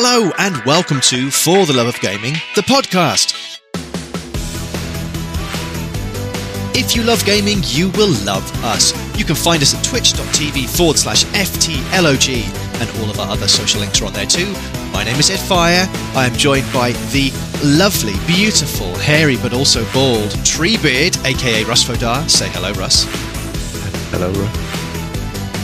Hello and welcome to For the Love of Gaming, the podcast. If you love gaming, you will love us. You can find us at twitch.tv forward slash FTLOG, and all of our other social links are on there too. My name is Ed Fire. I am joined by the lovely, beautiful, hairy but also bald Treebeard, aka Russ Fodar. Say hello, Russ. Hello, Roy.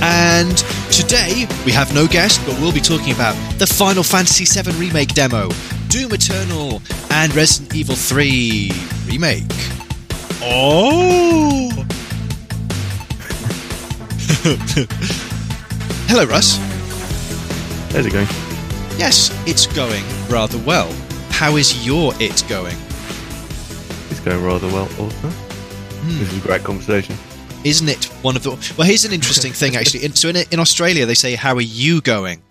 And today we have no guest, but we'll be talking about the Final Fantasy VII Remake demo, Doom Eternal, and Resident Evil 3 Remake. Oh! Hello, Russ. How's it going? Yes, it's going rather well. How is your it going? It's going rather well, also. Hmm. This is a great conversation. Isn't it one of the. Well, here's an interesting thing, actually. In, so in, in Australia, they say, How are you going?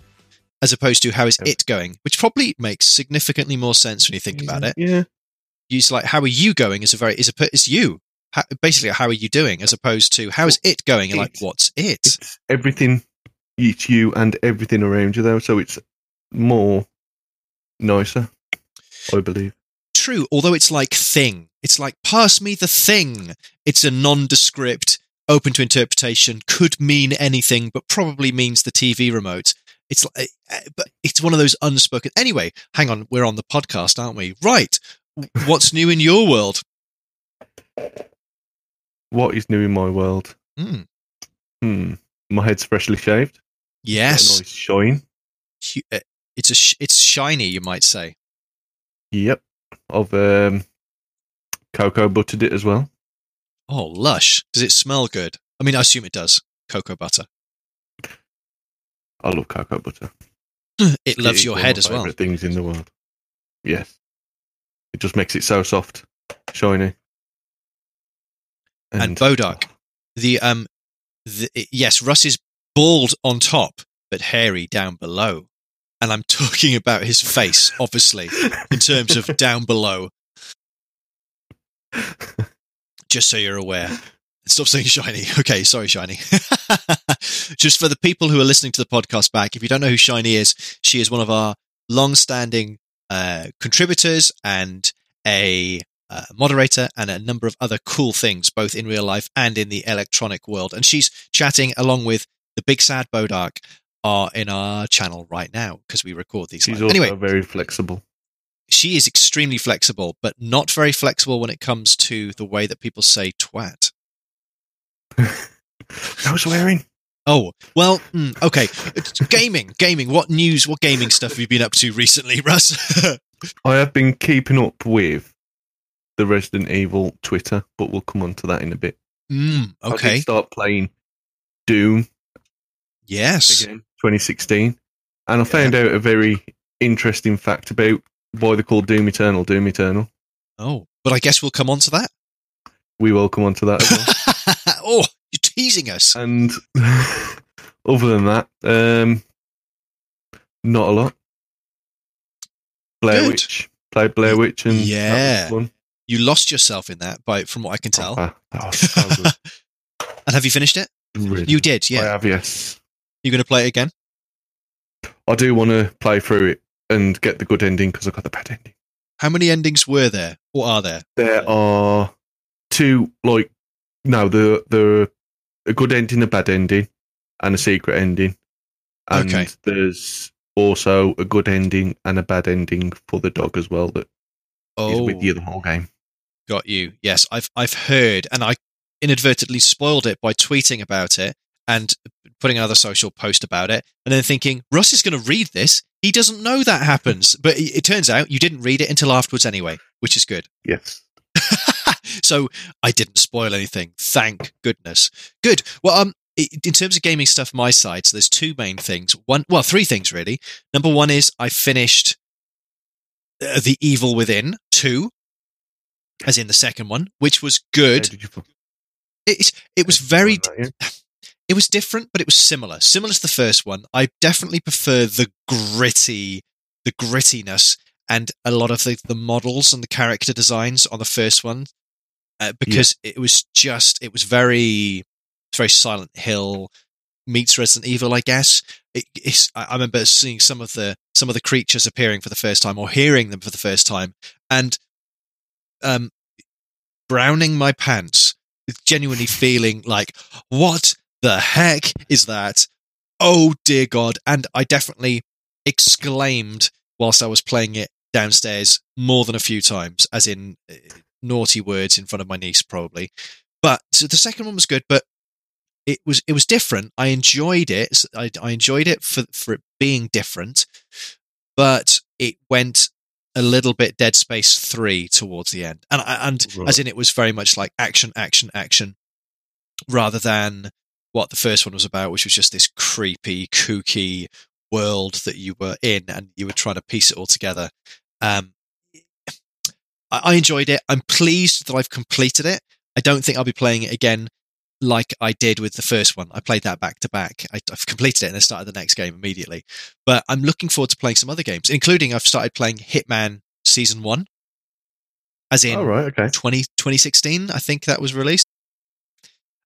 As opposed to, How is it going? Which probably makes significantly more sense when you think about mm, it. Yeah. use like how are you going is a very is a it's you how, basically how are you doing as opposed to how is it going and like what's it It's everything, it's you and everything around you, though, so it's more nicer, I believe. true although it's like thing it's like pass me the thing it's a nondescript open to interpretation could mean anything but probably means the tv remote it's like uh, but it's one of those unspoken anyway hang on we're on the podcast aren't we right what's new in your world What is new in my world? Hmm. Hmm. My head's freshly shaved. Yes nice shine. Uh, it's a sh- it's shiny you might say Yep. I've um, cocoa buttered it as well. Oh, lush. Does it smell good? I mean, I assume it does. Cocoa butter. I love cocoa butter. It It loves is your head as well. things in the world. Yes. It just makes it so soft, shiny. And Bodark. The um, the, yes, Russ is bald on top, but hairy down below. And I'm talking about his face, obviously, in terms of down below. Just so you're aware. Stop saying shiny. Okay, sorry, shiny. Just for the people who are listening to the podcast back, if you don't know who Shiny is, she is one of our long-standing uh, contributors and a uh, moderator and a number of other cool things, both in real life and in the electronic world. And she's chatting along with the big sad Bodark are in our channel right now because we record these. She's live. also Anyway, very flexible. she is extremely flexible, but not very flexible when it comes to the way that people say twat. No swearing. Oh, well, mm, okay. Gaming, gaming. What news, what gaming stuff have you been up to recently, Russ? I have been keeping up with the Resident Evil Twitter, but we'll come on to that in a bit. mm, I okay. did start playing Doom Yes. again, 2016, and I found out a very interesting fact about why they call Doom Eternal Doom Eternal. Oh, but I guess we'll come on to that. We will come on to that as well. oh, you're teasing us. and other than that, um, not a lot. Blair Good. Witch. Played Blair Witch and Yeah. You lost yourself in that, by from what I can tell. Oh, that was so good. and have you finished it? Really You did, yeah. I have, yes. You going to play it again? I do want to play through it and get the good ending because I got the bad ending. How many endings were there, or are there? There are two, like, no, the the a good ending, a bad ending, and a secret ending. And Okay. there's also a good ending and a bad ending for the dog as well that Oh, with you the whole game. got you. Yes, I've I've heard, and I inadvertently spoiled it by tweeting about it and putting another social post about it, and then thinking Russ is going to read this. He doesn't know that happens, but it turns out you didn't read it until afterwards anyway, which is good. Yes. So I didn't spoil anything. Thank goodness. Good. Well, um, in terms of gaming stuff, my side, so there's two main things. One, well, three things really. Number one is I finished uh, the Evil Within two, as in the second one, which was good. It it was how did you very find that, yeah? it was different, but it was similar. Similar to the first one. I definitely prefer the gritty, the grittiness, and a lot of the, the models and the character designs on the first one, uh, because it was just it was very, it's very Silent Hill, meets Resident Evil, I guess. It, it's, I remember seeing some of the some of the creatures appearing for the first time or hearing them for the first time, and um, browning my pants, genuinely feeling like, what the heck is that? Oh dear God! And I definitely exclaimed whilst I was playing it downstairs more than a few times, as in uh, naughty words in front of my niece, probably. But so the second one was good, but it was it was different. I enjoyed it. I, I enjoyed it for for it being different, but it went a little bit Dead Space three towards the end, and and Right. as in it was very much like action, action, action, rather than what the first one was about, which was just this creepy, kooky world that you were in, and you were trying to piece it all together. Um, I, I enjoyed it. I'm pleased that I've completed it. I don't think I'll be playing it again like I did with the first one. I played that back to back. I- I've completed it and then started the next game immediately. But I'm looking forward to playing some other games, including I've started playing Hitman Season 1, as in All right. Okay. 20, 2016, I think that was released.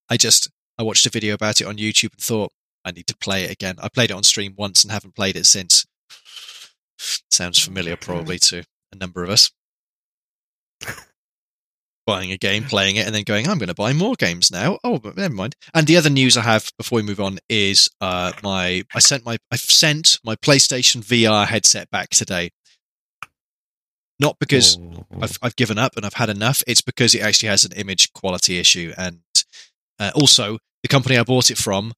I just, I watched a video about it on YouTube and thought, I need to play it again. I played it on stream once and haven't played it since. Sounds familiar probably to a number of us. Buying a game, playing it, and then going, I'm going to buy more games now. Oh, but never mind. And the other news I have before we move on is uh, my I sent my I've sent my PlayStation VR headset back today. Not because Oh. I've, I've given up and I've had enough. It's because it actually has an image quality issue. And uh, also, the company I bought it from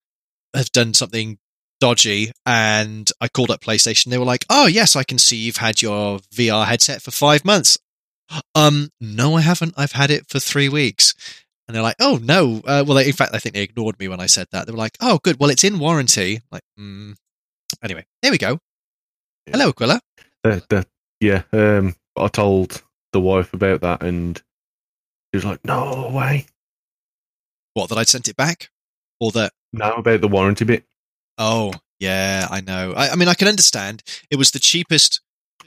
have done something dodgy. And I called up PlayStation. They were like, oh, yes, I can see you've had your VR headset for five months. Um, no, I haven't. I've had it for three weeks. And they're like, oh, no. Uh, well, they, in fact, I think they ignored me when I said that. They were like, oh, good. Well, it's in warranty. Like, mm. anyway, there we go. Yeah. Hello, Aquila. Uh, that, yeah. Um, I told the wife about that, and she was like, "No way." What, that I'd sent it back? Or that No, about the warranty bit. Oh, yeah, I know. I, I mean, I can understand. It was the cheapest.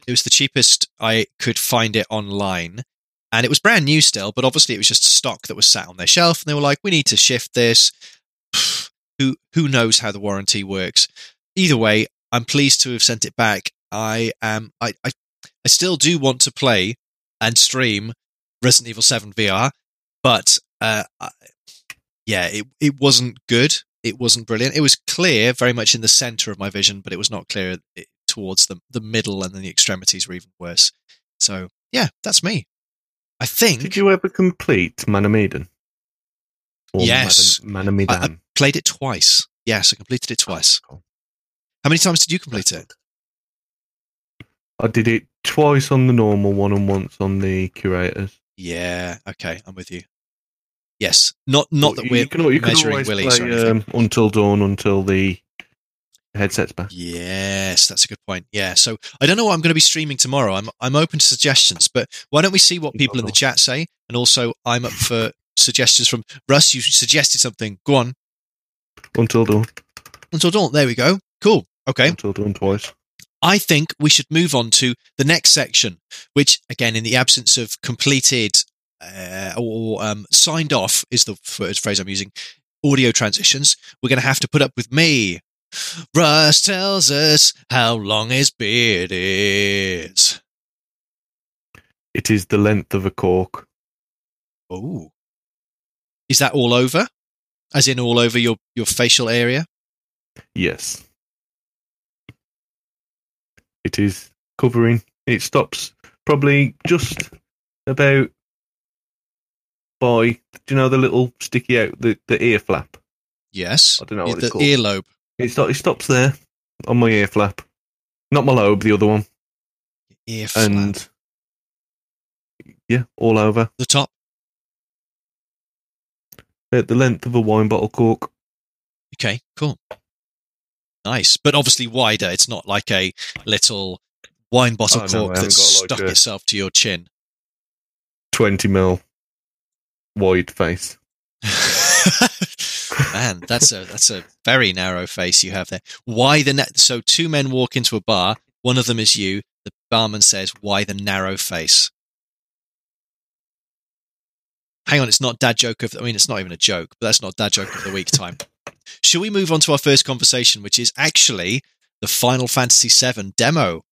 It was the cheapest I could find it online, and it was brand new still. But obviously, it was just stock that was sat on their shelf, and they were like, "We need to shift this." who who knows how the warranty works? Either way, I'm pleased to have sent it back. I am. I I, I still do want to play and stream Resident Evil Seven VR, but uh, yeah, it it wasn't good it wasn't brilliant. It was clear, very much in the center of my vision, but it was not clear towards the the middle, and then the extremities were even worse. So yeah, that's me. I think Did you ever complete Man of Medan? Or Yes. Man of Medan. played it twice. Yes, I completed it twice. Oh, cool. How many times did you complete it? I did it twice on the normal one and once on the curators. Yeah, okay, I'm with you. Yes, not not But that we're you can, you can measuring always willies play um, until dawn until the headset's back. Yes, that's a good point. Yeah, so I don't know what I'm going to be streaming tomorrow. I'm I'm open to suggestions, but why don't we see what people in the chat say? And also, I'm up for suggestions from Russ. You suggested something. Go on. Until dawn. Until dawn. There we go. Cool. Okay. Until dawn twice. I think we should move on to the next section, which, again, in the absence of completed uh, or um, signed off, is the phrase I'm using, audio transitions, we're going to have to put up with me. Russ tells us how long his beard is. It is the length of a cork. Oh. Is that all over? As in all over your, your facial area? Yes. It is covering. It stops probably just about by, do you know the little sticky out, the, the ear flap? Yes. I don't know what the it's called. The earlobe. It, sto- it stops there on my ear flap. Not my lobe, the other one. Ear flap. And yeah, all over. the top. At the length of a wine bottle cork. Okay, cool. Nice. But obviously wider. It's not like a little wine bottle Oh, cork haven't that's like, stuck itself to your chin. 20 mil wide face. Man, that's a that's a very narrow face you have there. Why the na- so two men walk into a bar, one of them is you. The barman says, "Why the narrow face?" Hang on, it's not dad joke of. I mean, it's not even a joke, but that's not dad joke of the week time. Shall we move on to our first conversation, which is actually the Final Fantasy VII demo,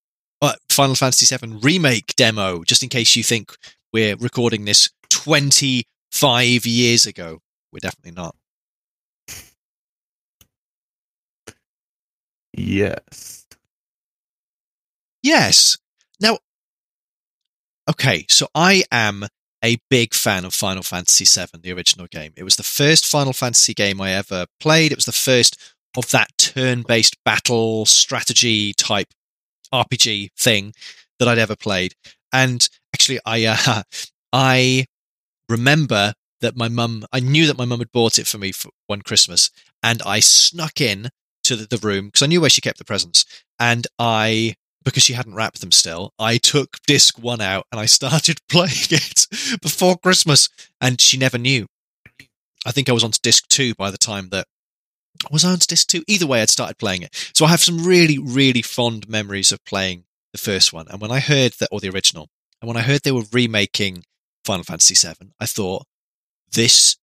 uh, Final Fantasy VII remake demo, just in case you think we're recording this 25 years ago. We're definitely not. Yes. Yes. Now, okay, so I am a big fan of Final Fantasy VII, the original game. It was the first Final Fantasy game I ever played. It was the first of that turn-based battle strategy type RPG thing that I'd ever played. And actually, I uh, I remember that my mum, I knew that my mum had bought it for me for one Christmas, and I snuck in to the, the room because I knew where she kept the presents, and I because she hadn't wrapped them still, I took disc one out and I started playing it before Christmas, and she never knew. I think I was on to disc two by the time that was I on to disc two. Either way, I'd started playing it, so I have some really, really fond memories of playing the first one. And when I heard that, or the original, and when I heard they were remaking Final Fantasy VII, I thought this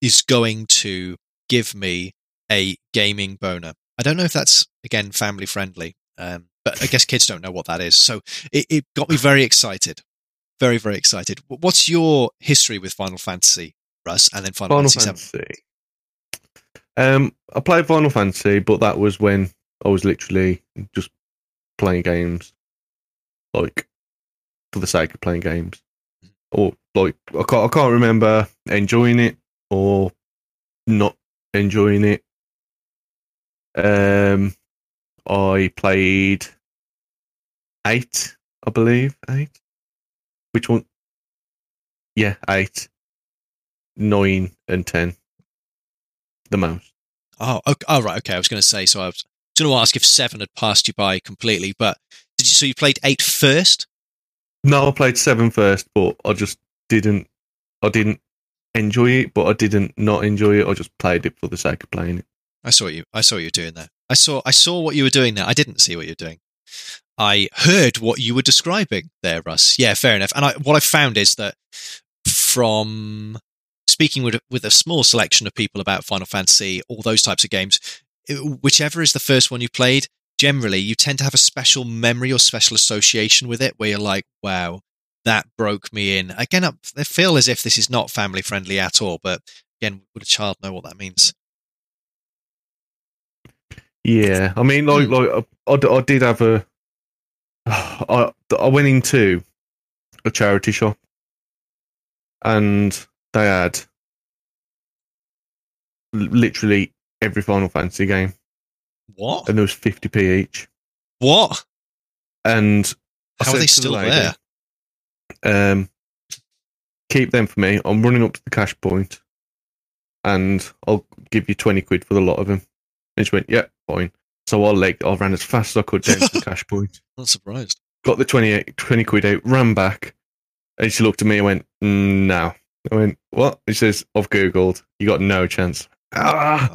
is going to give me a gaming boner. I don't know if that's again family friendly, um, but I guess kids don't know what that is. So it, it got me very excited, very very excited. What's your history with Final Fantasy, Russ, and then Final, Final Fantasy, Fantasy. Um, I played Final Fantasy, but that was when I was literally just playing games, like for the sake of playing games, or like I can't, I can't remember enjoying it or not enjoying it. Um, I played eight, I believe eight. Which one? Yeah, eight, nine, and ten. The most. Oh, okay, oh, right. Okay, I was going to say. So I was going to ask if seven had passed you by completely, but did you? So you played eight first? No, I played seven first, but I just didn't. I didn't enjoy it, but I didn't not enjoy it. I just played it for the sake of playing it. I saw you. I saw you doing there. I saw. I saw what you were doing there. I didn't see what you're doing. I heard what you were describing there, Russ. Yeah, fair enough. And I, what I found is that from speaking with with a small selection of people about Final Fantasy, all those types of games, whichever is the first one you played, generally you tend to have a special memory or special association with it, where you're like, "Wow, that broke me in." Again, I feel as if this is not family friendly at all, but again, would a child know what that means? Yeah, I mean, like, like I, I did have a. I I went into a charity shop, and they had literally every Final Fantasy game, What? and there was fifty p each. What? And I How are they to the still lady, there? Um, keep them for me. I'm running up to the cash point, and I'll give you twenty quid for the lot of them. And she went, "Yeah, fine." So I legged, I ran as fast as I could down to the cash point, Not surprised. got the 28, 20 quid out, ran back, and she looked at me and went, mm, "No." I went, "What?" He says, "I've googled. You got no chance." Ah,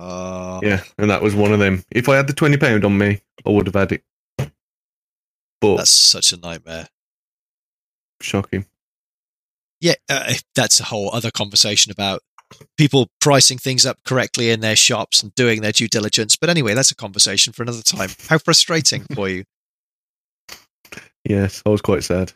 Uh, yeah, and that was one of them. If I had the twenty pound on me, I would have had it. But That's such a nightmare. shocking. Yeah, uh, that's a whole other conversation about people pricing things up correctly in their shops and doing their due diligence. But anyway, that's a conversation for another time. How frustrating for you. Yes, I was quite sad.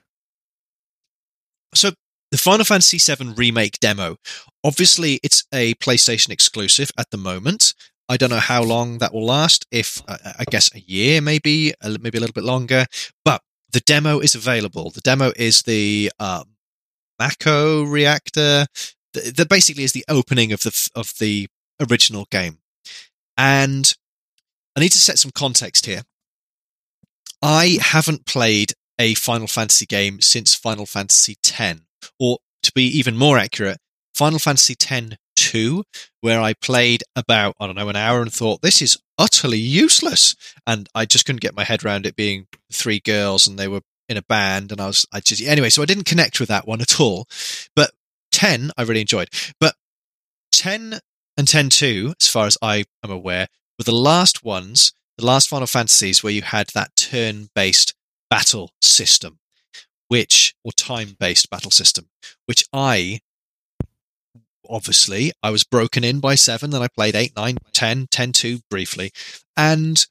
So, the Final Fantasy VII Remake demo, obviously, it's a PlayStation exclusive at the moment. I don't know how long that will last. If uh, I guess a year, maybe, li- maybe a little bit longer. But the demo is available. The demo is the um, Mako reactor. Th- That basically is the opening of the of the original game. And I need to set some context here. I haven't played a Final Fantasy game since Final Fantasy X, or to be even more accurate, Final Fantasy X 2, where I played about, I don't know, an hour and thought, this is utterly useless. And I just couldn't get my head around it being three girls and they were in a band. And I was, I just, anyway, so I didn't connect with that one at all. But 10, I really enjoyed. But 10 and 10 2, as far as I am aware, were the last ones, the last Final Fantasies where you had that turn based battle system, which, or time based battle system, which I obviously, I was broken in by seven, then I played eight, nine, 10, 10 2 briefly. And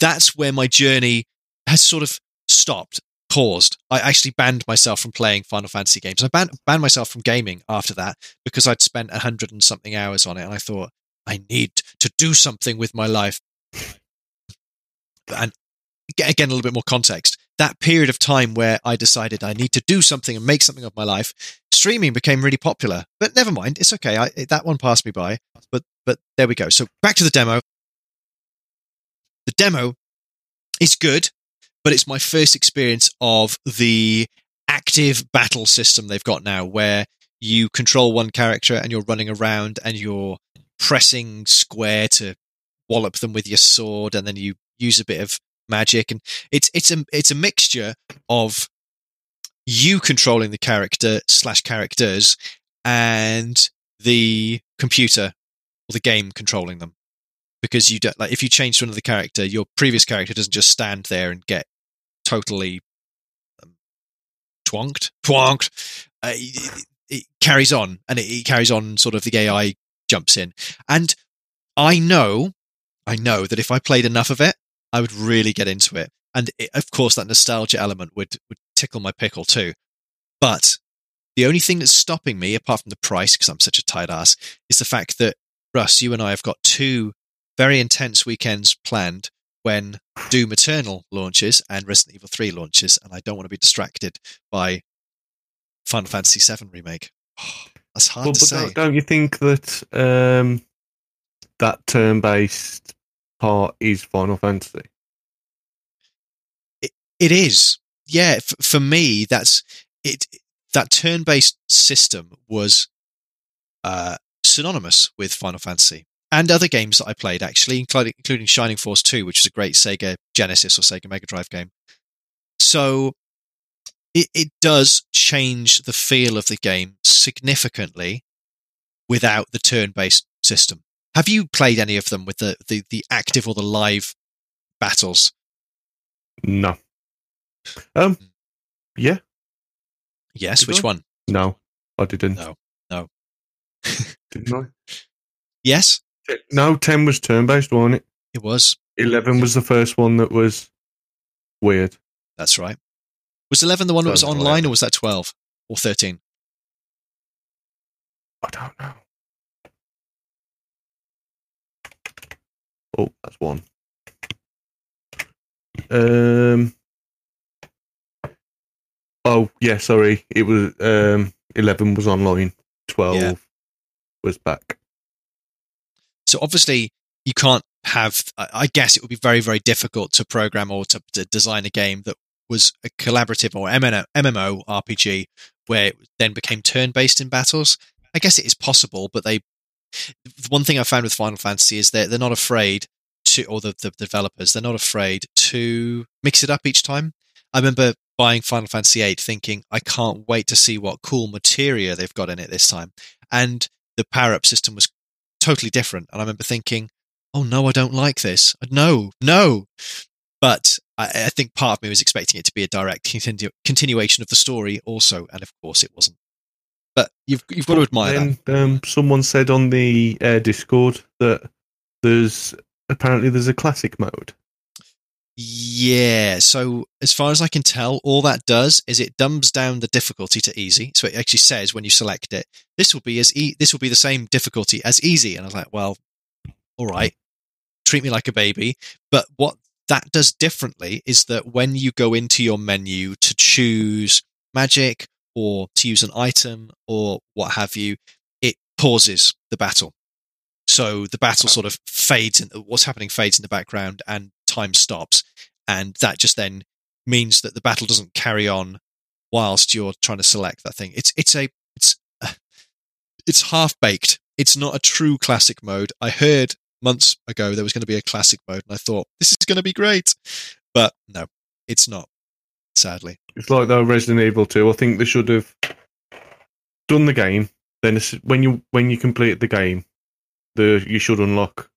that's where my journey has sort of stopped, paused. I actually banned myself from playing Final Fantasy games. I banned, banned myself from gaming after that because I'd spent a hundred and something hours on it. And I thought, I need to do something with my life. And again, a little bit more context. That period of time where I decided I need to do something and make something of my life, streaming became really popular. But never mind, it's okay. I, that one passed me by. But but there we go. So back to the demo. The demo is good, but it's my first experience of the active battle system they've got now, where you control one character and you're running around and you're pressing square to wallop them with your sword, and then you use a bit of magic, and it's it's a it's a mixture of you controlling the character slash characters and the computer or the game controlling them. Because you don't like if you change to another character your previous character doesn't just stand there and get totally um, twonked twonked. Uh, it, it, carries on and it, it carries on sort of the ai jumps in. And i know i know that if i played enough of it i would really get into it. And it, of course that nostalgia element would would tickle my pickle too. But the only thing that's stopping me apart from the price because i'm such a tight ass is the fact that russ you and i have got two very intense weekends planned when Doom Eternal launches and Resident Evil 3 launches, and I don't want to be distracted by Final Fantasy 7 remake. Oh, that's hard well, to but say. Don't, don't you think that um, that turn-based part is Final Fantasy? It, it is, yeah. F- for me, that's it. That turn-based system was uh, synonymous with Final Fantasy and other games that I played actually, including, including Shining Force 2, which is a great Sega Genesis or Sega Mega Drive game. So it, it does change the feel of the game significantly without the turn-based system. Have you played any of them with the, the, the active or the live battles? No. Um. Yeah. Yes. Did which I? one? No, I didn't. No. No. Didn't I? Yes, No, ten was turn-based, wasn't it? it was. Eleven was the first one that was weird. That's right. Was 11 the one that was online why. or was that 12 or 13? I don't know. Oh, that's one. Um. Oh yeah, sorry. It was um eleven was online. Twelve Yeah. was back. So obviously you can't have. I guess it would be very very difficult to program or to, to design a game that was a collaborative or MMO, RPG where it then became turn based in battles. I guess it is possible, but they. The one thing I found with Final Fantasy is that they're not afraid to, or the, the developers, they're not afraid to mix it up each time. I remember buying Final Fantasy VIII thinking, I can't wait to see what cool materia they've got in it this time. And the power up system was totally different. And I remember thinking, oh no, I don't like this. No, no. But I, I think part of me was expecting it to be a direct continu- continuation of the story also. And of course it wasn't. But you've, you've got to admire that. um, someone said on the uh, Discord that there's apparently there's a classic mode. Yeah. So as far as I can tell, all that does is it dumbs down the difficulty to easy. So it actually says when you select it, this will be as e- this will be the same difficulty as easy. And I was like, well, all right, treat me like a baby. But what that does differently is that when you go into your menu to choose magic or to use an item or what have you, it pauses the battle. So the battle sort of fades in what's happening fades in the background and time stops. And that just then means that the battle doesn't carry on whilst you're trying to select that thing. It's it's a it's it's half baked. It's not a true classic mode. I heard months ago there was going to be a classic mode, and I thought this is going to be great, but no, it's not. Sadly, It's like the Resident Evil 2. I think they should have done the game. Then when you when you complete the game, the you should unlock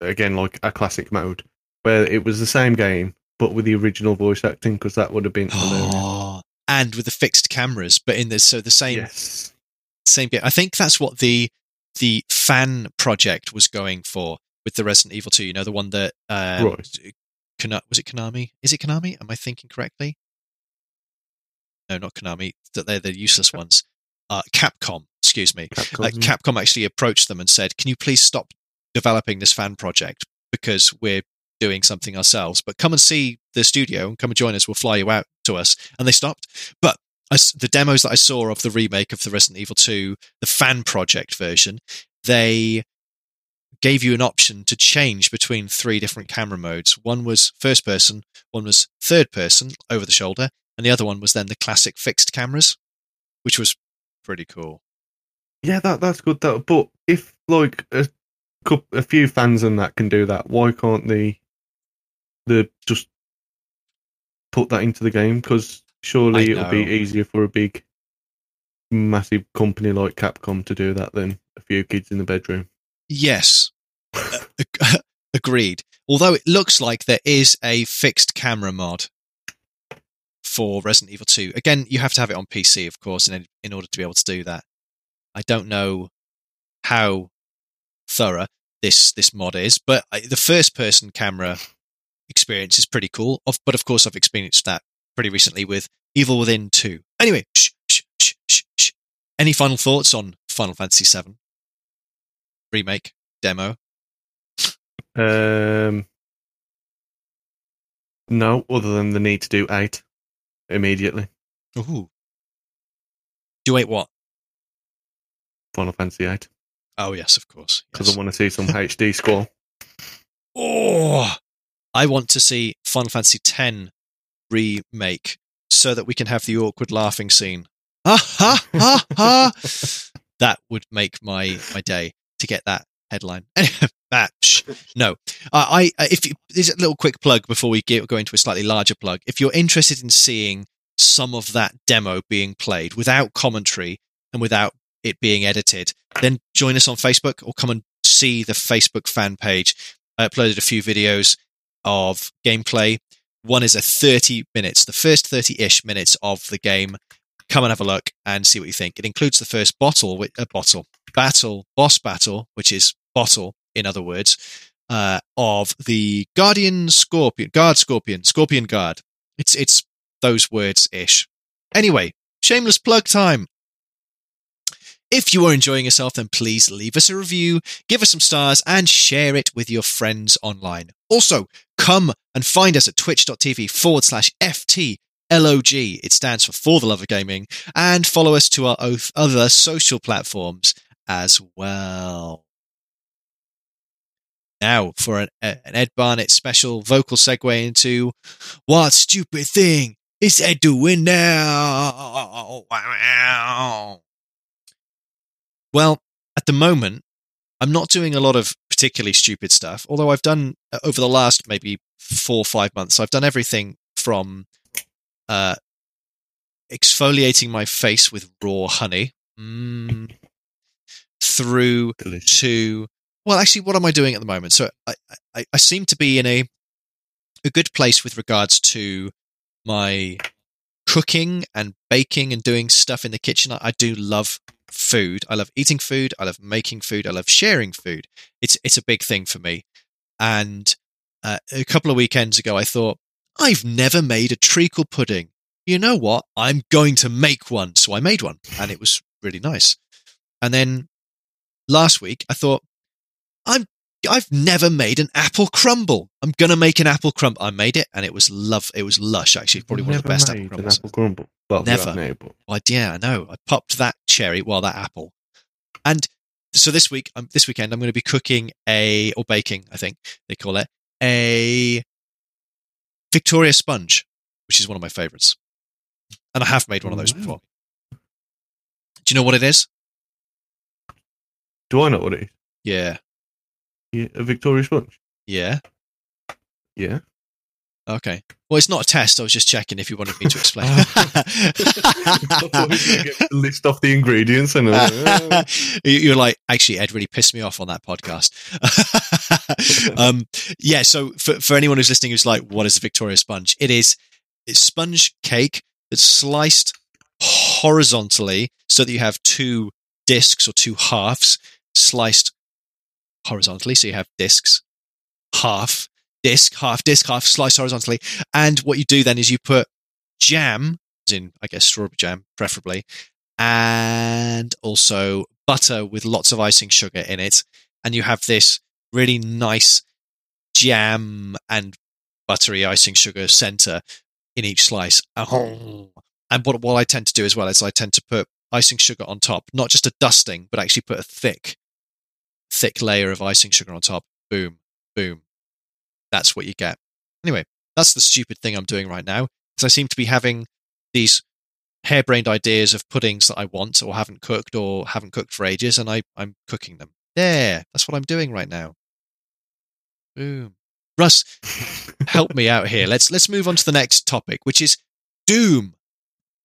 again like a classic mode where it was the same game but with the original voice acting because that would have been oh, and with the fixed cameras, but in this so the same Yes. same game. I think that's what the the fan project was going for with the Resident Evil 2. You know, the one that um, Right. Kana- was it Konami? Is it Konami? Am I thinking correctly? No, not Konami. That they're the useless ones. Uh, Capcom. Excuse me. Capcom, yeah. Capcom actually approached them and said, "Can you please stop developing this fan project because we're doing something ourselves? But come and see the studio and come and join us. We'll fly you out to us." And they stopped. But as the demos that I saw of the remake of the Resident Evil 2, the fan project version, they gave you an option to change between three different camera modes. One was first person, one was third person over the shoulder, and the other one was then the classic fixed cameras, which was pretty cool. Yeah, that that's good. But if like a a few fans and that can do that, why can't they? The just put that into the game because surely it'll be easier for a big, massive company like Capcom to do that than a few kids in the bedroom. Yes, agreed. Although it looks like there is a fixed camera mod for Resident Evil 2. Again, you have to have it on PC, of course, in, in order to be able to do that. I don't know how thorough this this mod is, but I, the first person camera experience is pretty cool. Of, but of course, I've experienced that pretty recently with Evil Within 2. Anyway, shh, shh, shh, shh, shh. any final thoughts on Final Fantasy 7 remake demo? Um, no, other than the need to do eight immediately. Ooh. Do 8 what? Final Fantasy 8. Oh, yes, of course. because Yes. I want to see some HD Squall. Oh, I want to see Final Fantasy X remake so that we can have the awkward laughing scene. Ha ha ha ha! That would make my my day to get that headline. shh. no, uh, I uh, if you, there's a little quick plug before we get, go into a slightly larger plug. If you're interested in seeing some of that demo being played without commentary and without it being edited, then join us on Facebook or come and see the Facebook fan page. I uploaded a few videos of gameplay. One is a 30 minutes, the first 30 ish minutes of the game. Come and have a look and see what you think. It includes the first bottle, wi- uh, bottle, battle, boss battle, which is bottle, in other words, uh, of the Guardian Scorpion, Guard Scorpion, Scorpion Guard. It's, it's those words ish. Anyway, shameless plug time. If you are enjoying yourself, then please leave us a review, give us some stars, and share it with your friends online. Also, come and find us at twitch.tv forward slash FTLOG. It stands for For the Love of Gaming. And follow us to our other social platforms as well. Now, for an, an Ed Barnett special vocal segue into What Stupid Thing is Ed doing now? Well, at the moment, I'm not doing a lot of particularly stupid stuff, although I've done uh, over the last maybe four or five months, I've done everything from uh, exfoliating my face with raw honey mm, through Delicious. to well actually what am i doing at the moment so I, I i seem to be in a a good place with regards to my cooking and baking and doing stuff in the kitchen i, I do love food. I love eating food. I love making food. I love sharing food. It's it's a big thing for me. And uh, a couple of weekends ago i thought i've never made a treacle pudding. You know what? I'm going to make one. So i made one and it was really nice. And then last week I thought I'm I've never made an apple crumble. I'm gonna make an apple crumble. I made it and it was love. It was lush. Actually, probably one of the best apple made an crumbles. apple crumble. Well, Never. But I, yeah, I know. I popped that cherry, well, that apple, and so this week, um, this weekend, I'm going to be cooking a or baking. I think they call it a Victoria sponge, which is one of my favorites, and I have made one of those Wow. before. Do you know what it is? do I know what it is? Yeah, Yeah, a Victoria sponge. yeah. Yeah. Okay. Well, it's not a test. I was just checking if you wanted me to explain. I thought we were gonna get to list off the ingredients and uh, You- You're like, actually, Ed really pissed me off on that podcast. um, yeah. So for, for anyone who's listening who's like, what is a Victoria sponge? It is it's sponge cake that's sliced horizontally so that you have two discs or two halves sliced horizontally. So you have discs, half, disc, half, disc, half, sliced horizontally. And what you do then is you put jam, as in, I guess, strawberry jam, preferably, and also butter with lots of icing sugar in it. And you have this really nice jam and buttery icing sugar center in each slice. Oh. And what, what I tend to do as well is I tend to put icing sugar on top, not just a dusting, but actually put a thick, thick layer of icing sugar on top. Boom, boom. That's what you get. Anyway, that's the stupid thing I'm doing right now. Because I seem to be having these harebrained ideas of puddings that I want or haven't cooked or haven't cooked for ages, and I, I'm cooking them. There, that's what I'm doing right now. Boom. Russ, help me out here. Let's let's move on to the next topic, which is Doom.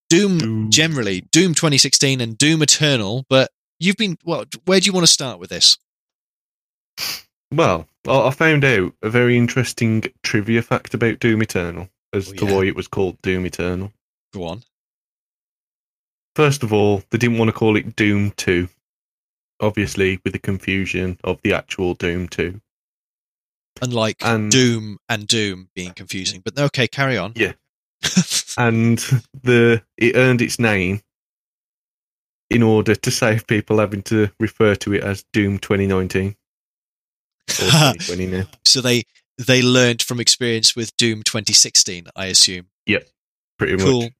Doom, Doom. generally, Doom 2016 and Doom Eternal. But you've been well. Where do you want to start with this? Well, I I found out a very interesting trivia fact about Doom Eternal as Oh, to yeah. why it was called Doom Eternal. Go on. First of all, they didn't want to call it Doom 2, obviously, with the confusion of the actual Doom 2. Unlike And- Doom and Doom being confusing, but okay, carry on. Yeah. And the it earned its name in order to save people having to refer to it as Doom 2019 or 2020 now. so they they learned from experience with Doom 2016, I assume. Yeah, pretty Cool. much.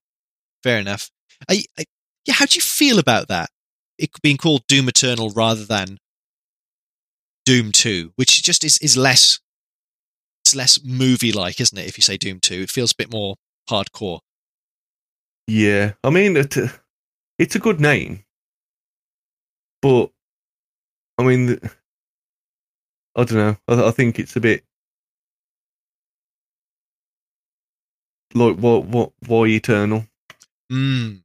Fair enough. I, I, yeah, how do you feel about that? It being called Doom Eternal rather than Doom 2, which just is, is less it's less movie like, isn't it? If you say Doom 2, it feels a bit more hardcore. Yeah, I mean, it, it's a good name, but I mean, the- I don't know. I, I think it's a bit like what, what, why eternal? Mm.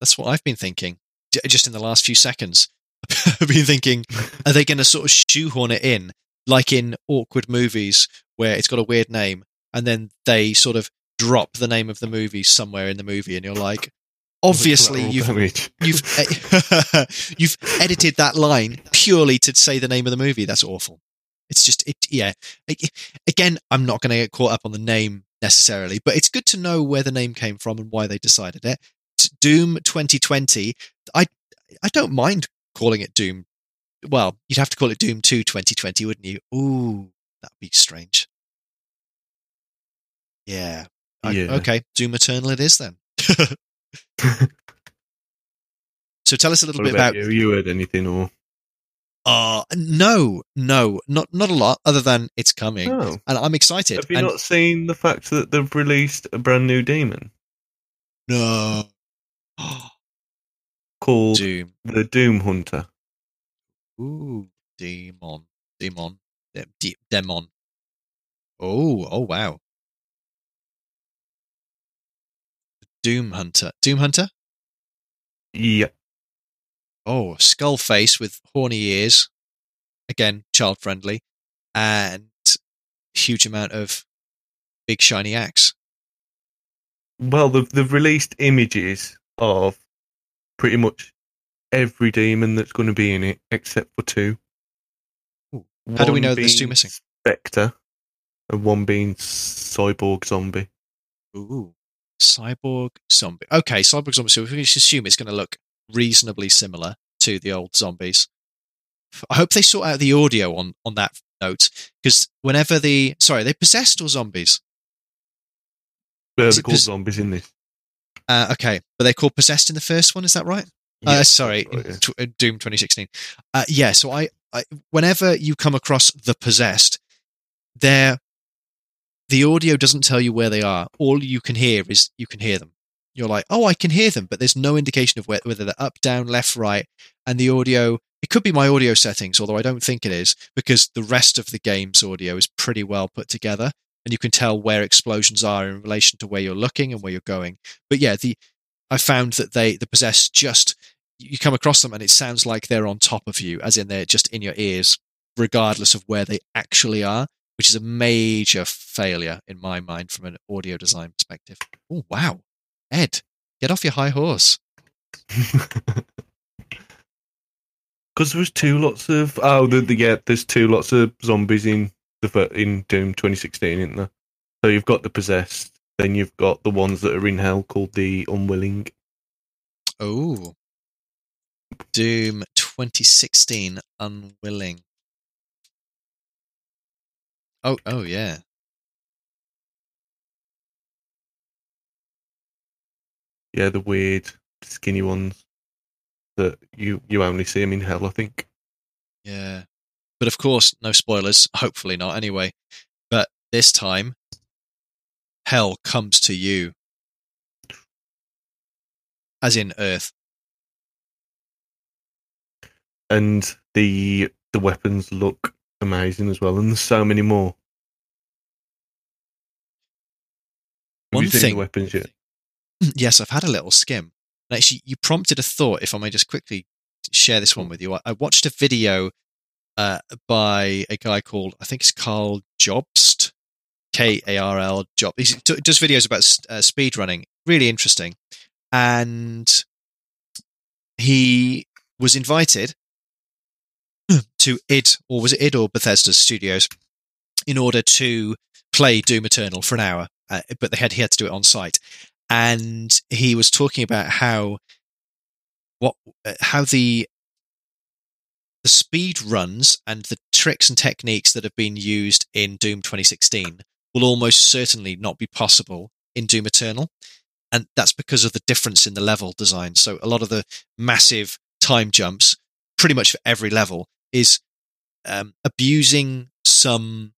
That's what I've been thinking. Just in the last few seconds, I've been thinking, are they going to sort of shoehorn it in, like in awkward movies where it's got a weird name, and then they sort of drop the name of the movie somewhere in the movie, and you're like, obviously you've you've you've edited that line purely to say the name of the movie. That's awful. It's just it. Yeah. Again, I'm not going to get caught up on the name necessarily, but it's good to know where the name came from and why they decided it. Doom 2020. I I don't mind calling it Doom. Well, you'd have to call it Doom 2 2020, wouldn't you? Ooh, that'd be strange. Yeah. I- Yeah. okay, Doom Eternal it is then. so tell us a little What bit about about you? You heard anything or? uh no, no, not not a lot other than it's coming. Oh. And I'm excited. Have you and not seen the fact that they've released a brand new demon no. called Doom. the Doom Hunter? Ooh, demon. Demon. De- de- demon. Oh, oh wow. Doom Hunter. Doom Hunter? Yeah. Oh, skull face with horny ears. Again, child friendly. And huge amount of big shiny axe. Well, they've, they've released images of pretty much every demon that's going to be in it, except for two. Ooh. How do we know there's two missing? Spectre, and one being Cyborg Zombie. Ooh. Cyborg zombie. Okay, cyborg zombie. So we just assume it's going to look reasonably similar to the old zombies. I hope they sort out the audio on on that note because whenever the sorry, they possessed or zombies. They're called pos- zombies in this. Uh, okay, but they're called possessed in the first one. Is that right? Uh, sorry, right, yeah. tw- uh, Doom 2016. Uh, yeah, so I, I, whenever you come across the possessed, they're the audio doesn't tell you where they are. All you can hear is you can hear them. You're like, oh, I can hear them, but there's no indication of whether they're up, down, left, right, and the audio. It could be my audio settings, although I don't think it is, because the rest of the game's audio is pretty well put together, and you can tell where explosions are in relation to where you're looking and where you're going. But yeah, the I found that they the possessed just you come across them and it sounds like they're on top of you, as in they're just in your ears, regardless of where they actually are, which is a major failure in my mind from an audio design perspective. Oh wow, Ed, get off your high horse. Because there was two lots of oh the, the yeah there's two lots of zombies in the in Doom 2016, isn't there? So you've got the possessed, then you've got the ones that are in hell called the unwilling. Oh. Doom 2016 Unwilling. Oh, oh yeah. Yeah, the weird skinny ones that you you only see them in hell. I think. Yeah. But of course, no spoilers. Hopefully not, anyway. But this time, hell comes to you. As in Earth. and the the weapons look amazing as well, and there's so many more. Have One thing- weapons yet? yes, I've had a little skim. And actually, you prompted a thought, if I may just quickly share this one with you. I, I watched a video uh, by a guy called, I think it's Karl Jobst, K A R L Job. He does videos about uh, speed running, really interesting. And he was invited to id, or was it id or Bethesda Studios, in order to play Doom Eternal for an hour. Uh, but they had he had to do it on site and he was talking about how what uh, how the the speed runs and the tricks and techniques that have been used in Doom 2016 will almost certainly not be possible in Doom Eternal and that's because of the difference in the level design so a lot of the massive time jumps pretty much for every level is um, abusing some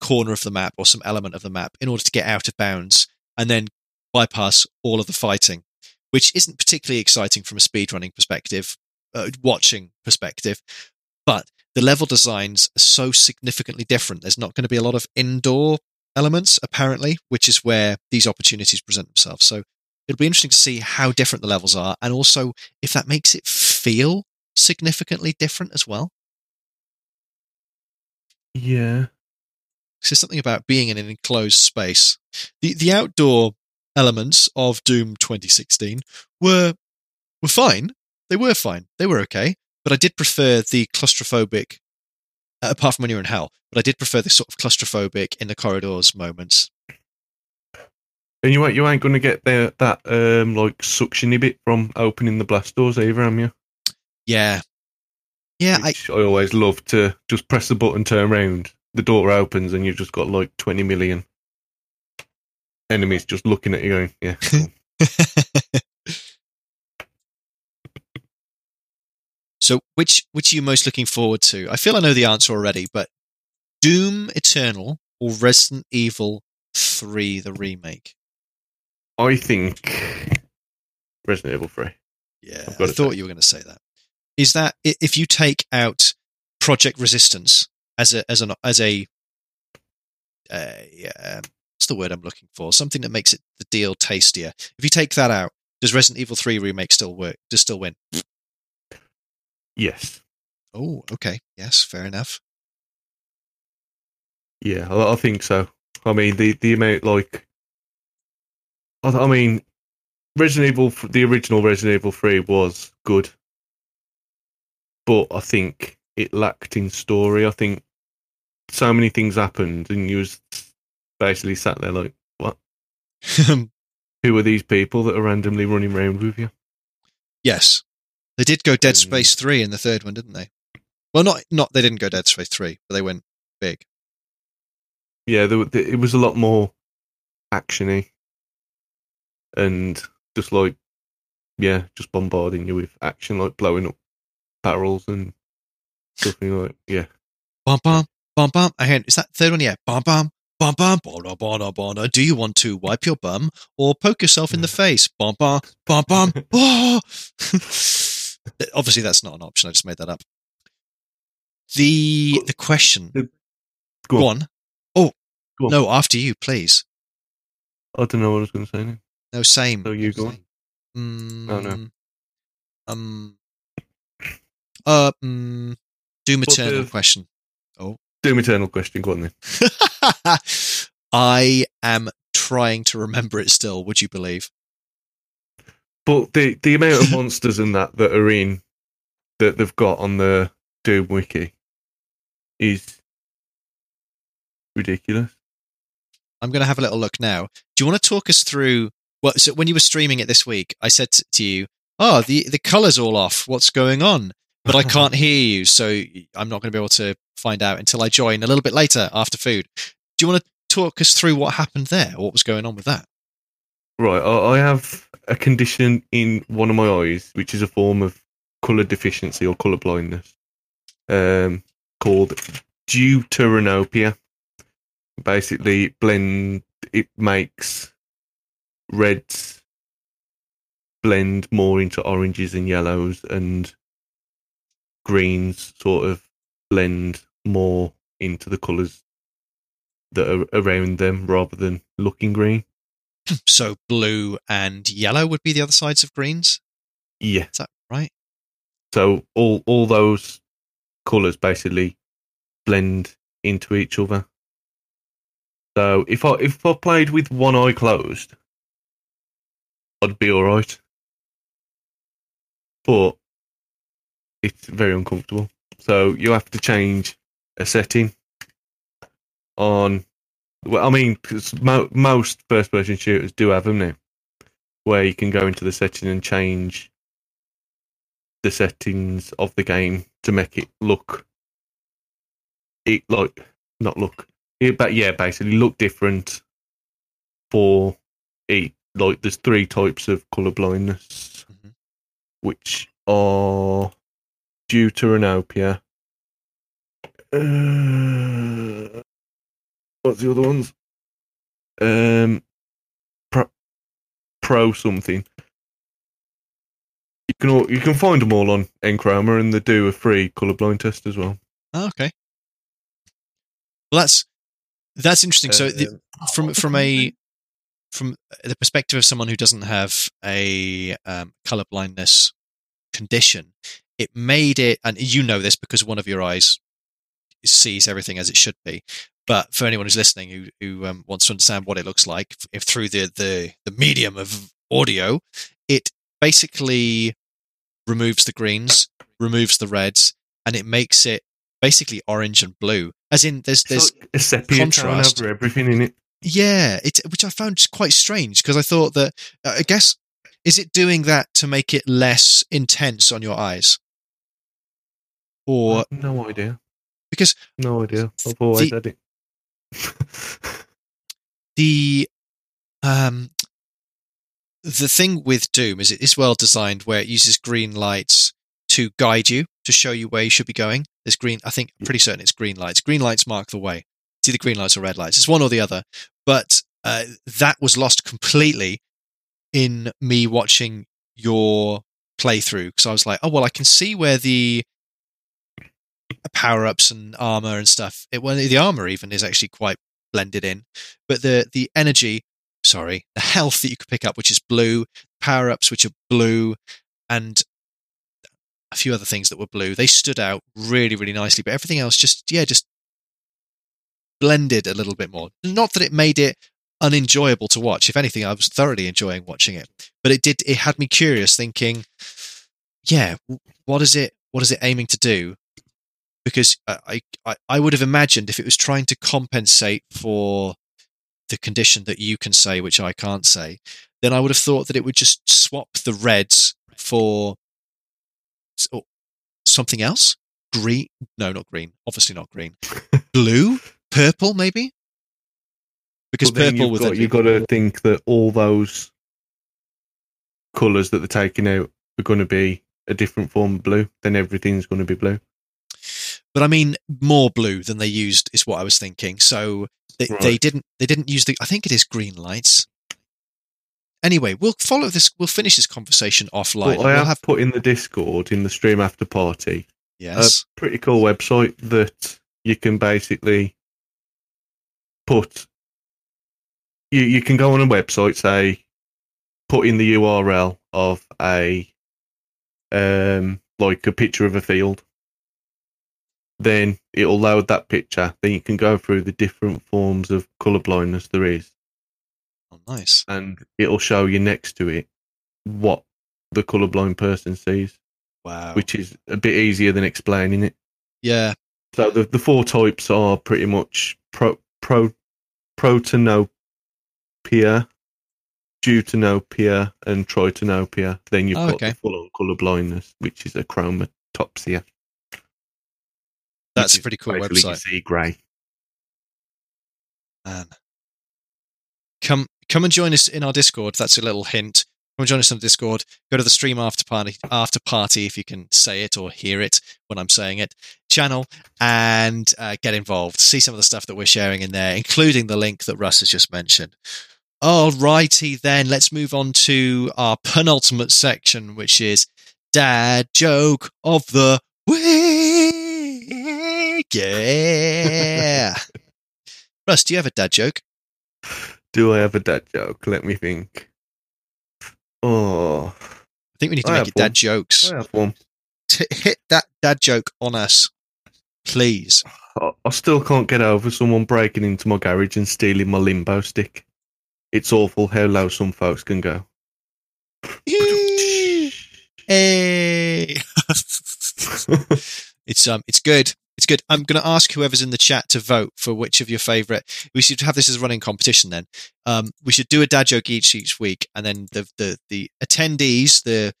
corner of the map or some element of the map in order to get out of bounds and then bypass all of the fighting, which isn't particularly exciting from a speedrunning perspective, uh, watching perspective. But the level designs are so significantly different. There's not going to be a lot of indoor elements, apparently, which is where these opportunities present themselves. So it'll be interesting to see how different the levels are, and also if that makes it feel significantly different as well. Yeah. So something about being in an enclosed space. The the outdoor elements of Doom 2016 were were fine. They were fine. They were okay. But I did prefer the claustrophobic, uh, apart from when you're in hell. But I did prefer the sort of claustrophobic in the corridors moments. And you ain't you ain't gonna get the that um like suctiony bit from opening the blast doors either, am you? Yeah, yeah. I, I, always love to just press the button, turn around, the door opens, and you've just got like twenty million enemies just looking at you, going, "Yeah." cool." so which which are you most looking forward to? I feel I know the answer already, but Doom Eternal or Resident Evil 3 the remake? I think Resident Evil Three. Yeah, I thought say. you were going to say that. Is that if you take out Project Resistance as a as an as a uh, yeah, what's the word I'm looking for? Something that makes it the deal tastier. If you take that out, does Resident Evil Three remake still work? Does still win? Yes. Oh, okay, yes, fair enough. Yeah, I, I think so. I mean, the the amount like, I, I mean, Resident Evil, the original Resident Evil Three was good, but I think it lacked in story. I think so many things happened, and you was basically sat there like, what? Who are these people that are randomly running around with you? yes, they did go Dead Mm. Space Three in the third one, didn't they? Well, not not they didn't go Dead Space Three, but they went big. Yeah, there, it was a lot more actiony, and just like, yeah, just bombarding you with action, like blowing up barrels and you're like, yeah, Bum bum bum bum. I heard is that third one? Yeah, bum bum bum bum. Bona bona bona. Do you want to wipe your bum or poke yourself in the face? Bum bum bum bum. Oh. Obviously, that's not an option. I just made that up. The the question. Go Go on. on. Oh Go on. no, after you, please. I don't know what I was going to say. Now. No, same. So you go on. Mm, Oh, no. Um. Uh. Mm, Doom Eternal the- question. Doom Eternal question. Go on then. I am trying to remember it still. Would you believe? but the the amount of monsters in that that are in that they've got on the Doom wiki is ridiculous. I'm going to have a little look now. Do you want to talk us through? Well, so when you were streaming it this week, I said to you, "Oh, the the colors all off. What's going on?" But I can't hear you, so I'm not going to be able to find out until I join a little bit later after food. Do you want to talk us through what happened there? What was going on with that? Right, I, have a condition in one of my eyes, which is a form of color deficiency or color blindness, um, called deuteranopia. Basically, blend it makes reds blend more into oranges and yellows, and greens sort of blend more into the colors that are around them rather than looking green. So blue and yellow would be the other sides of greens. Yeah. Is that right? So all all those colours basically blend into each other. So if I if I played with one eye closed, I'd be all right. But it's very uncomfortable. So you have to change a setting on. Well, I mean, 'cause mo- most first-person shooters do have them now, where you can go into the setting and change the settings of the game to make it look it like not look it, but yeah basically look different for it like there's three types of color blindness Mhm. which are deuteranopia uh, what's the other ones um pro, pro something you can all, you can find them all on Enchroma, and they do a free colorblind test as well. Oh, okay. Well, that's that's interesting. So, the, Um, from from a from the perspective of someone who doesn't have a um, color blindness condition, it made it, and you know this because one of your eyes sees everything as it should be. But for anyone who's listening who who um, wants to understand what it looks like, if through the the the medium of audio, it basically removes the greens, removes the reds, and it makes it basically orange and blue. As in, there's there's it's like contrast. over everything in it. yeah, it which I found quite strange because I thought that uh, I guess is it doing that to make it less intense on your eyes, or no idea. because No idea. I've always The- had it. the um the thing with Doom is it is well designed where it uses green lights to guide you to show you where you should be going. There's green. I think I'm pretty certain it's green lights. Green lights mark the way. It's either green lights or red lights. It's one or the other. But uh, that was lost completely in me watching your playthrough because I was like, oh well, I can see where the power ups and armor and stuff. It, well, the armor even is actually quite blended in, but the the energy, sorry, the health that you could pick up, which is blue, power ups which are blue, and a few other things that were blue. They stood out really, really nicely, but everything else just yeah, just blended a little bit more. Not that it made it unenjoyable to watch. If anything, I was thoroughly enjoying watching it. But it did. It had me curious, thinking, yeah, what is it? What is it aiming to do? Because I, I, I would have imagined if it was trying to compensate for the condition that you can say, which I can't say, then I would have thought that it would just swap the reds for something else. Green? No, not green. Obviously not green. Blue? Purple? Maybe. Because purple you've got, you've got to think that all those colours that they're taking out are going to be a different form of blue. Then everything's going to be blue. But I mean more blue than they used is what I was thinking. So they, Right. they didn't they didn't use the I think it is green lights. Anyway, we'll follow this. We'll finish this conversation offline. But I we'll have, have put in the Discord in the stream after party yes, a pretty cool website that you can basically put. You you can go on a website, say, put in the URL of a, um, like a picture of a field. Then it'll load that picture. Then you can go through the different forms of color blindness there is, oh, nice. and it'll show you next to it what the colorblind person sees, Wow. which is a bit easier than explaining it. yeah. So the the four types are pretty much pro pro protanopia, deutanopia, and tritanopia. Then you've Oh, got okay. the full on color blindness, which is achromatopsia. That's a pretty cool website. see grey. Man. Come come and join us in our Discord. That's a little hint. Come and join us on Discord. Go to the stream after party after party if you can say it or hear it when I'm saying it. Channel and uh, get involved. See some of the stuff that we're sharing in there, including the link that Russ has just mentioned. Alrighty then, let's move on to our penultimate section, which is Dad Joke of the Week. Yeah. Russ, do you have a dad joke? Do I have a dad joke? Let me think. Oh, I think we need to I make it dad one. jokes. I have one. T- hit that dad joke on us, please. I, I still can't get over someone breaking into my garage and stealing my limbo stick. It's awful how low some folks can go. Hey. it's um it's good. Good. I'm going to ask whoever's in the chat to vote for which of your favorite. We should have this as a running competition. Then um, we should do a dad joke each each week, and then the the the attendees, the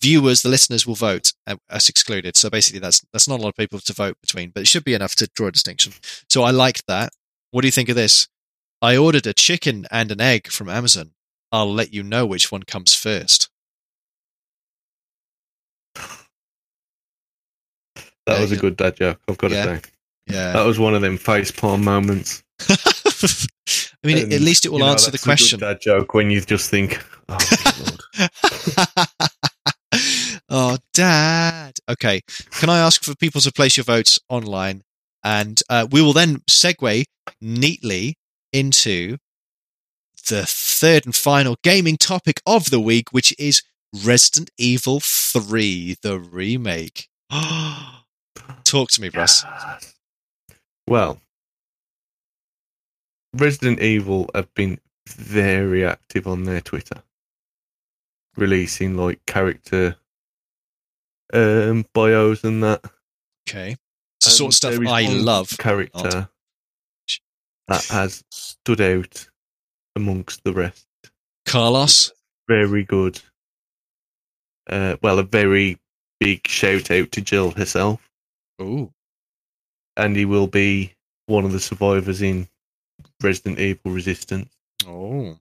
viewers, the listeners will vote. uh, Us excluded. So basically, that's that's not a lot of people to vote between, but it should be enough to draw a distinction. So I liked that. What do you think of this? I ordered a chicken and an egg from Amazon. I'll let you know which one comes first. That Yeah, was a yeah. good dad joke, I've got to Yeah. say. Yeah. That was one of them face palm moments. I mean, And, at least it will you know, answer the that's a good question. dad joke when you just think, oh, good Lord. oh, Dad. Okay. Can I ask for people to place your votes online? And uh, we will then segue neatly into the third and final gaming topic of the week, which is Resident Evil 3, the remake. Talk to me, Russ. Well, Resident Evil have been very active on their Twitter, releasing like character um, bios and that. Okay. It's the sort of stuff I love. Character that has stood out amongst the rest. Carlos. Very good. Uh, well, a very big shout out to Jill herself. Ooh. and he will be one of the survivors in Resident Evil Resistance. Oh.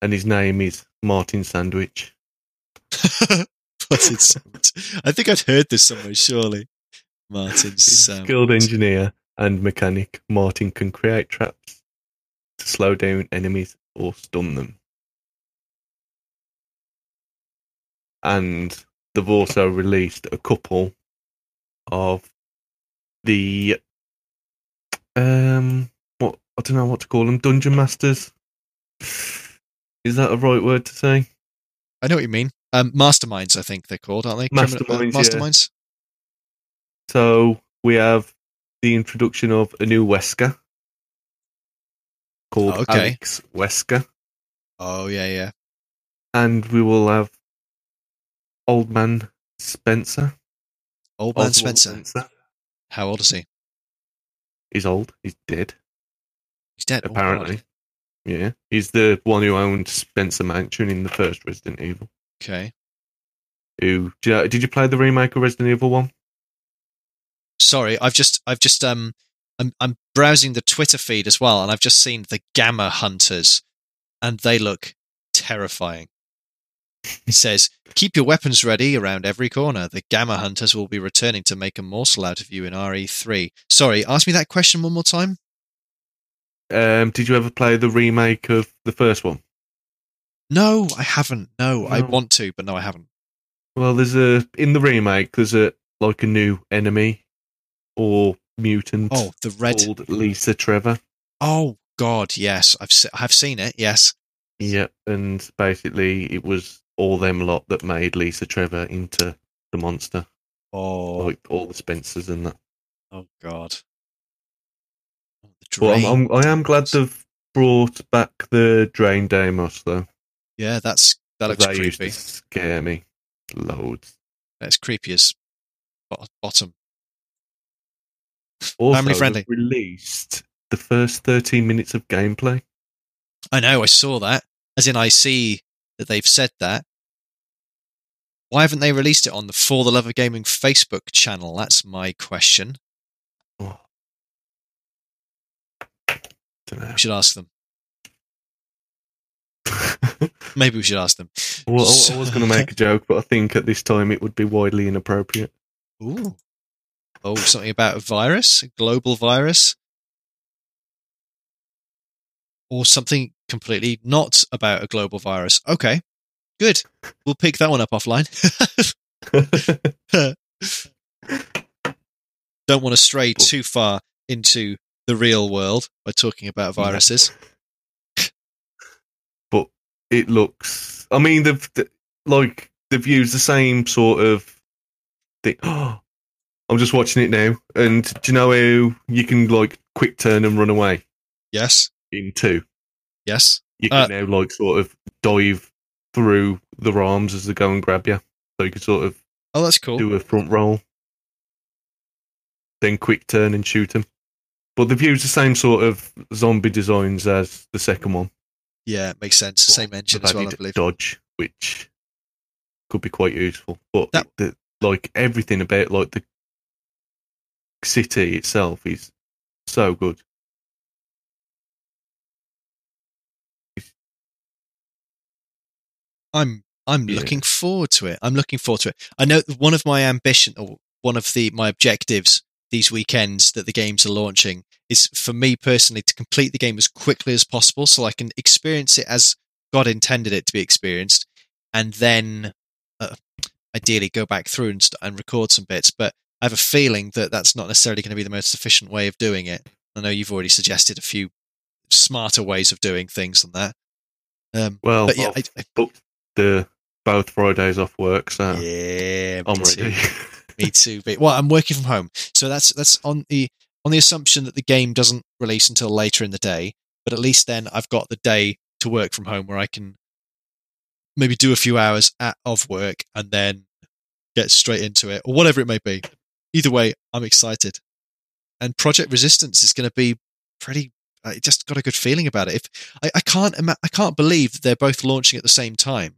And his name is Martin Sandwich. Martin Sandwich. I think I'd heard this somewhere, surely. Martin Sandwich. skilled engineer and mechanic. Martin can create traps to slow down enemies or stun them. And they've also released a couple of the um what I don't know what to call them dungeon masters. Is that a right word to say? I know what you mean. Um, masterminds, I think they're called, aren't they? Criminal- uh, Masterminds, yeah. So we have the introduction of a new Wesker called Oh, okay. Alex Wesker, Oh yeah, yeah. and we will have Old Man Spencer. Old man Ozwell Spencer. How old is he? He's old. He's dead. He's dead. Oh, apparently. God. yeah, he's the one who owned Spencer Mansion in the first Resident Evil. okay. Who did you, did you play the remake of Resident Evil One? Sorry, I've just, I've just, um, I'm, I'm browsing the Twitter feed as well, and I've just seen the Gamma Hunters, and they look terrifying. It says, "Keep your weapons ready around every corner. The Gamma Hunters will be returning to make a morsel out of you in RE3." Sorry, ask me that question one more time. Um, did you ever play the remake of the first one? No, I haven't. No, I want to, but no, I haven't. Well, there's a in the remake. There's a like a new enemy or mutant Oh, the red. called Lisa Trevor. Oh God, yes, I've se- I've seen it. Yes. Yeah, and basically it was all them lot that made Lisa Trevor into the monster, Oh, like all the Spencers and that. oh God. Oh, But I'm. I'm, I am glad they've brought back the Drain Deimos though. yeah, that's That looks they used to scare me loads. That's creepy as bo- bottom. Also, Family friendly. Released the first 13 minutes of gameplay. I know, I saw that. As in, I see that they've said that. Why haven't they released it on the For the Love of Gaming Facebook channel? That's my question. Oh. We should ask them. Maybe we should ask them. well, I I was going to make a joke, but I think at this time it would be widely inappropriate. Ooh. Oh, something about a virus, a global virus, or something completely not about a global virus. Okay, good. We'll pick that one up offline. Don't want to stray too far into the real world by talking about viruses. but it looks. I mean, they've th- like they've used the same sort of thing. I'm just watching it now, and do you know how you can like quick turn and run away Yes, in two? yes. You Uh, can now like sort of dive through the arms as they go and grab you, so you can sort of Oh, that's cool. do a front roll, then quick turn and shoot them. But they've used the same sort of zombie designs as the second one. Yeah, it makes sense. Same engine as well, I believe. Dodge, which could be quite useful. But That- the, like everything about like the city itself is so good. I'm I'm Yeah. looking forward to it. I'm looking forward to it. I know one of my ambition or one of the my objectives these weekends that the games are launching is for me personally to complete the game as quickly as possible so I can experience it as God intended it to be experienced and then uh, ideally go back through and, st- and record some bits but I have a feeling that that's not necessarily going to be the most efficient way of doing it. I know you've already suggested a few smarter ways of doing things than that. Um, Well, but yeah, I've I, I, the both Fridays off work, so yeah, I'm me too. ready. Me too. But, well, I'm working from home, so that's that's on the on the assumption that the game doesn't release until later in the day. But at least then I've got the day to work from home where I can maybe do a few hours at, of work and then get straight into it or whatever it may be. Either way, I'm excited. And Project Resistance is going to be pretty. I just got a good feeling about it. If I, I can't, I can't believe they're both launching at the same time,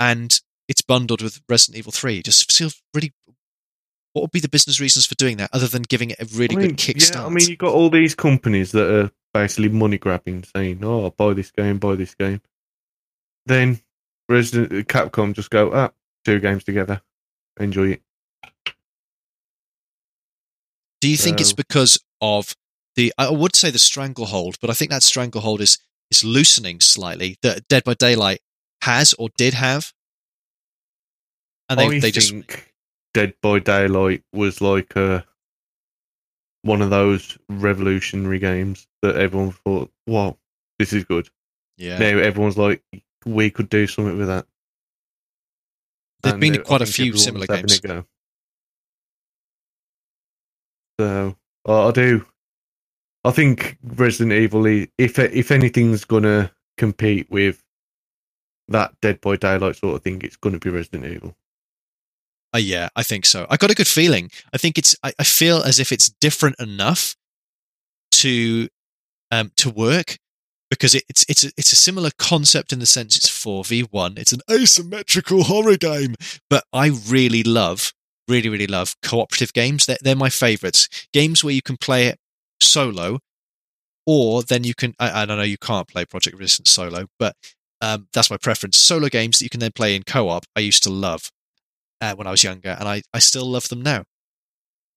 and it's bundled with Resident Evil Three. It just feels really. What would be the business reasons for doing that, other than giving it a really I mean, good kickstart? Yeah, I mean, you've got all these companies that are basically money grabbing, saying, "Oh, buy this game, buy this game." Then Resident Capcom just go, "Ah, two games together, enjoy it." Do you think it's because of the? I would say the stranglehold, but I think that stranglehold is is loosening slightly. That Dead by Daylight has or did have, and they I they just think Dead by Daylight was like a one of those revolutionary games that everyone thought, "Wow, this is good." yeah. Now everyone's like, "We could do something with that." There've And, been quite a few similar games. go. So I I do. I think Resident Evil, if if anything's gonna compete with that Dead by Daylight sort of thing, it's gonna be Resident Evil. Uh, yeah, I think so. I got a good feeling. I think it's. I, I feel as if it's different enough to um, to work because it, it's it's a, it's a similar concept in the sense it's four v one. It's an asymmetrical horror game, but I really love, really really love cooperative games. They're, they're my favourites. Games where you can play it solo, or then you can. I, I don't know you can't play Project Resistance solo, but um, that's my preference. Solo games that you can then play in co-op. I used to love uh, when I was younger, and I, I still love them now.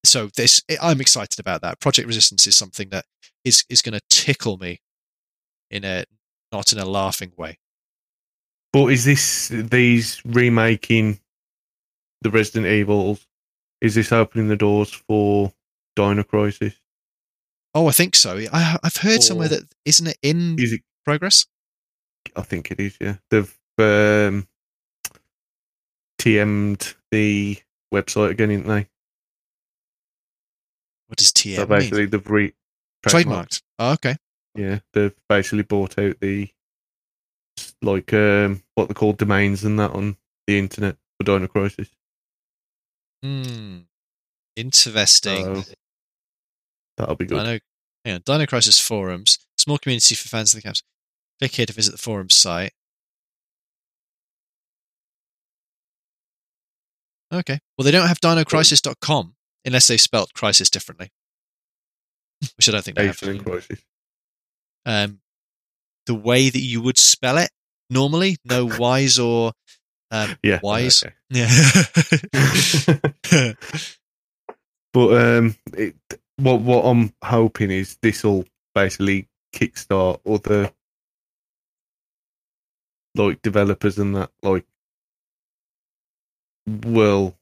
So this I'm excited about that. Project Resistance is something that is is going to tickle me in a not in a laughing way. But is this these remaking the Resident Evils? Is this opening the doors for Dino Crisis? Oh, I think so. I, I've heard somewhere that isn't it in Is it? progress. I think it is. Yeah, they've um, TM'd the website again, didn't they? What does TM so mean? basically, they've re Trademarked. Oh, okay. Yeah, they've basically bought out the like um, what they call domains and that on the internet for Dino Crisis. Hmm. Interesting. So that'll be good. Dino, hang on, Dino Crisis forums, small community for fans of the games. Click here to visit the forum site. Okay. Well, they don't have dinocrisis.com unless they spelt crisis differently, which I don't think they have. Crisis. Um, the way that you would spell it normally, no Y's or um, Yeah. Wise. okay. Yeah. but um, it, what what I'm hoping is this will basically kickstart other like developers and that like will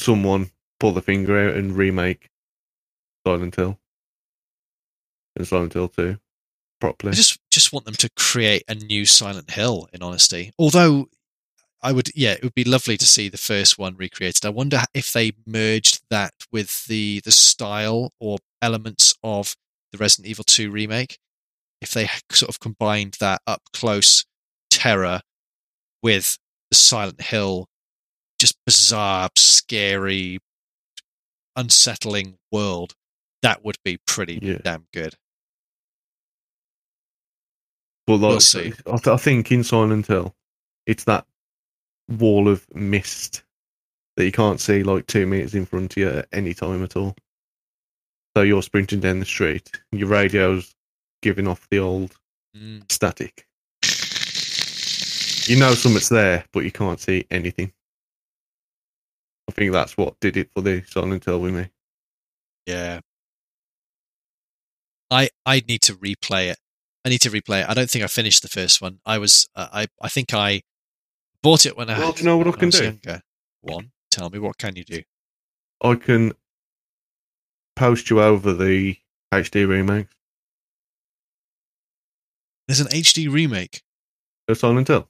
someone pull the finger out and remake Silent Hill and Silent Hill 2 properly. I just just want them to create a new Silent Hill. In honesty, although I would, yeah, it would be lovely to see the first one recreated. I wonder if they merged that with the the style or elements of the Resident Evil Two remake. If they sort of combined that up close terror with the Silent Hill, just bizarre, scary, unsettling world, that would be pretty Yeah. damn good. But like, We'll see. I, th- I think in Silent Hill, it's that wall of mist that you can't see like two meters in front of you at any time at all. So you're sprinting down the street, your radio's giving off the old Mm. static. You know something's there, but you can't see anything. I think that's what did it for the Silent Hill with me. Yeah. I I need to replay it. I need to replay it. I don't think I finished the first one. I was uh, I I think I bought it when I, Well, do you know what I can was do? younger. One, tell me what can you do? I can post you over the HD remake There's an HD remake. of Silent Hill.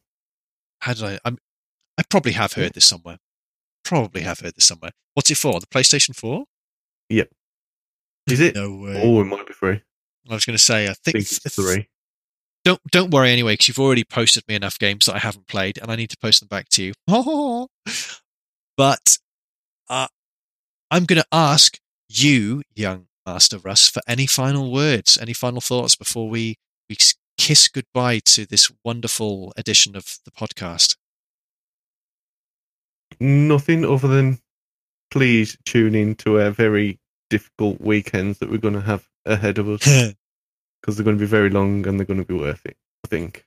How did I? I'm, I probably have heard this somewhere. Probably have heard this somewhere. What's it for? The PlayStation Four? Yep. Is it? No way. Oh, it might be free. I was going to say. I I think, think it's three. Don't don't worry anyway, because you've already posted me enough games that I haven't played, and I need to post them back to you. but uh, I'm going to ask you, young Master Russ, for any final words, any final thoughts before we we kiss goodbye to this wonderful edition of the podcast. Nothing other than please tune in to our very difficult weekends that we're going to have ahead of us because they're going to be very long and they're going to be worth it. I think.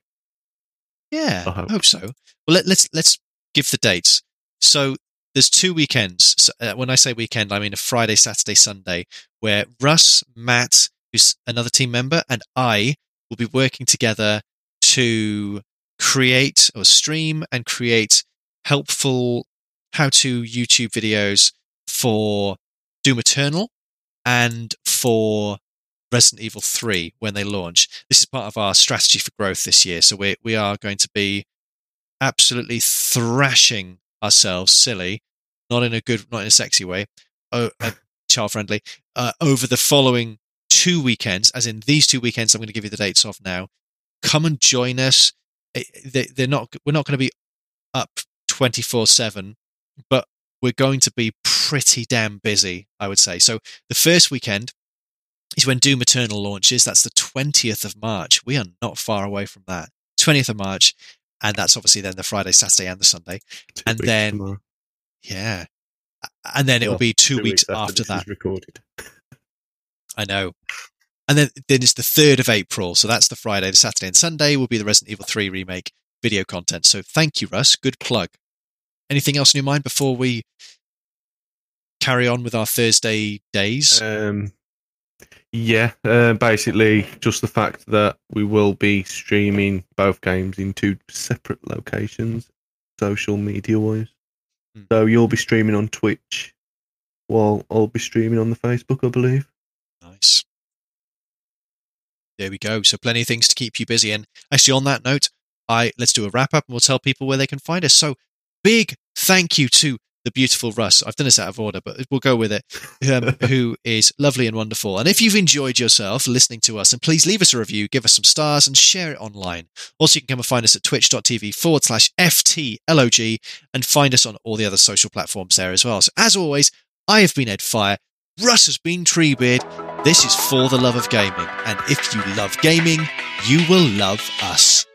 Yeah, I I hope. hope, so. Well, let, let's let's give the dates. So there's two weekends. So, uh, when I say weekend, I mean a Friday, Saturday, Sunday, where Russ, Matt, who's another team member, and I will be working together to create or stream and create helpful how-to YouTube videos for Doom Eternal and for Resident Evil 3 when they launch. This is part of our strategy for growth this year. So we we are going to be absolutely thrashing ourselves silly, not in a good, not in a sexy way, oh, uh, child friendly, uh, over the following two weekends, as in these two weekends I'm going to give you the dates of now. Come and join us. Eh, they- They're not, we're not going to be up 24 7, but we're going to be pretty damn busy, I would say. So the first weekend is when Doom Eternal launches. That's the 20th of March. We are not far away from that. 20th of March. And that's obviously then the Friday, Saturday, and the Sunday. Two And then- tomorrow. Yeah. And then it'll Well, be two, weeks, after after this that. recorded. I know. And then, then it's the 3rd of April. So that's the Friday, the Saturday, and Sunday will be the Resident Evil 3 remake video content. So thank you, Russ. Good plug. Anything else in your mind before we carry on with our Thursday days? Um, yeah, uh, basically just the fact that we will be streaming both games in two separate locations, social media wise. Hmm. So you'll be streaming on Twitch, while I'll be streaming on the Facebook, I believe. Nice. There we go. So plenty of things to keep you busy. And actually, on that note, I let's do a wrap up and we'll tell people where they can find us. So big thank you to the beautiful Russ. I've done this out of order, but we'll go with it. Um, who is lovely and wonderful. And if you've enjoyed yourself listening to us, and please leave us a review, give us some stars, and share it online. Also, you can come and find us at twitch.tv forward slash FTLOG and find us on all the other social platforms there as well. So, as always, I have been Ed Fire. Russ has been Treebeard. This is For the Love of Gaming. And if you love gaming, you will love us.